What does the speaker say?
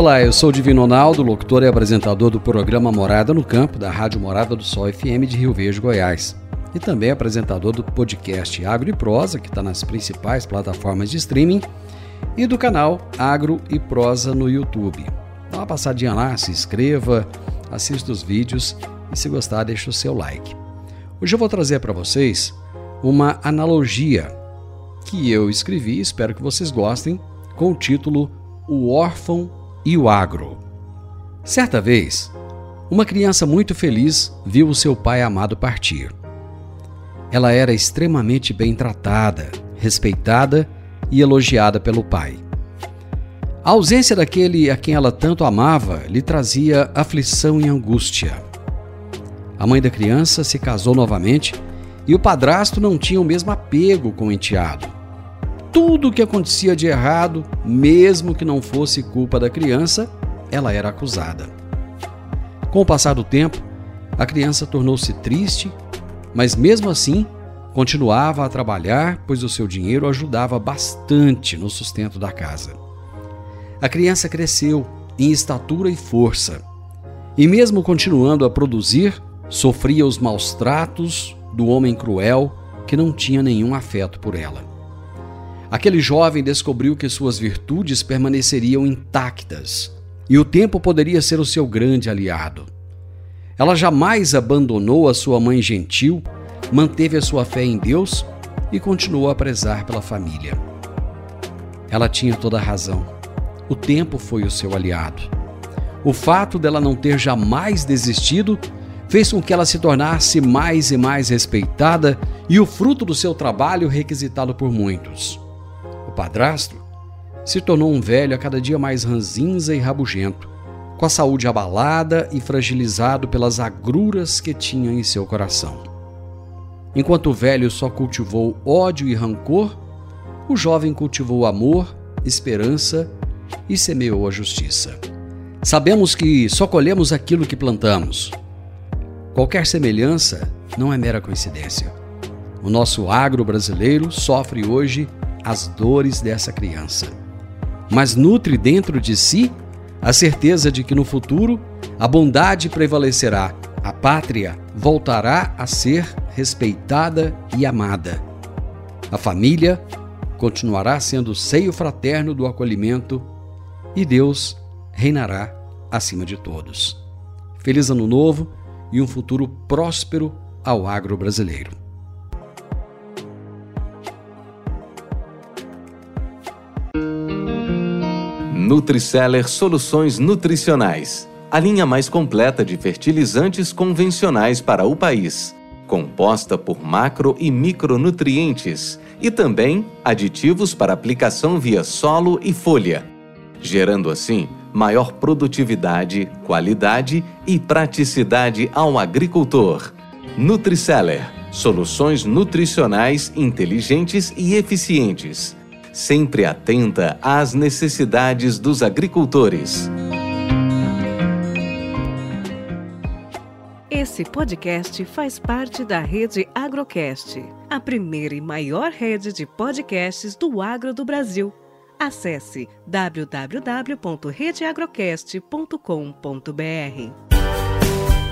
Olá, eu sou Divino Ronaldo, locutor e apresentador do programa Morada no Campo, da Rádio Morada do Sol FM de Rio Verde, Goiás. E também apresentador do podcast Agro e Prosa, que está nas principais plataformas de streaming, e do canal Agro e Prosa no YouTube. Dá uma passadinha lá, se inscreva, assista os vídeos e se gostar, deixa o seu like. Hoje eu vou trazer para vocês uma analogia que eu escrevi, espero que vocês gostem, com o título O Órfão e o agro. Certa vez, uma criança muito feliz viu o seu pai amado partir. Ela era extremamente bem tratada, respeitada e elogiada pelo pai. A ausência daquele a quem ela tanto amava lhe trazia aflição e angústia. A mãe da criança se casou novamente e o padrasto não tinha o mesmo apego com o enteado tudo o que acontecia de errado, mesmo que não fosse culpa da criança, ela era acusada. Com o passar do tempo, a criança tornou-se triste, mas mesmo assim continuava a trabalhar, pois o seu dinheiro ajudava bastante no sustento da casa. A criança cresceu em estatura e força, e mesmo continuando a produzir, sofria os maus tratos do homem cruel que não tinha nenhum afeto por ela. Aquele jovem descobriu que suas virtudes permaneceriam intactas e o tempo poderia ser o seu grande aliado. Ela jamais abandonou a sua mãe gentil, manteve a sua fé em Deus e continuou a prezar pela família. Ela tinha toda a razão. O tempo foi o seu aliado. O fato dela não ter jamais desistido fez com que ela se tornasse mais e mais respeitada e o fruto do seu trabalho requisitado por muitos. Padrasto se tornou um velho a cada dia mais ranzinza e rabugento, com a saúde abalada e fragilizado pelas agruras que tinha em seu coração. Enquanto o velho só cultivou ódio e rancor, o jovem cultivou amor, esperança e semeou a justiça. Sabemos que só colhemos aquilo que plantamos. Qualquer semelhança não é mera coincidência. O nosso agro brasileiro sofre hoje as dores dessa criança, mas nutre dentro de si a certeza de que no futuro a bondade prevalecerá, a pátria voltará a ser respeitada e amada. A família continuará sendo o seio fraterno do acolhimento e Deus reinará acima de todos. Feliz Ano Novo e um futuro próspero ao agro brasileiro. Nutriceller Soluções Nutricionais. A linha mais completa de fertilizantes convencionais para o país. Composta por macro e micronutrientes e também aditivos para aplicação via solo e folha, gerando assim maior produtividade, qualidade e praticidade ao agricultor. Nutriceller soluções nutricionais inteligentes e eficientes sempre atenta às necessidades dos agricultores. Esse podcast faz parte da rede Agrocast, a primeira e maior rede de podcasts do agro do Brasil. Acesse www.redeagrocast.com.br.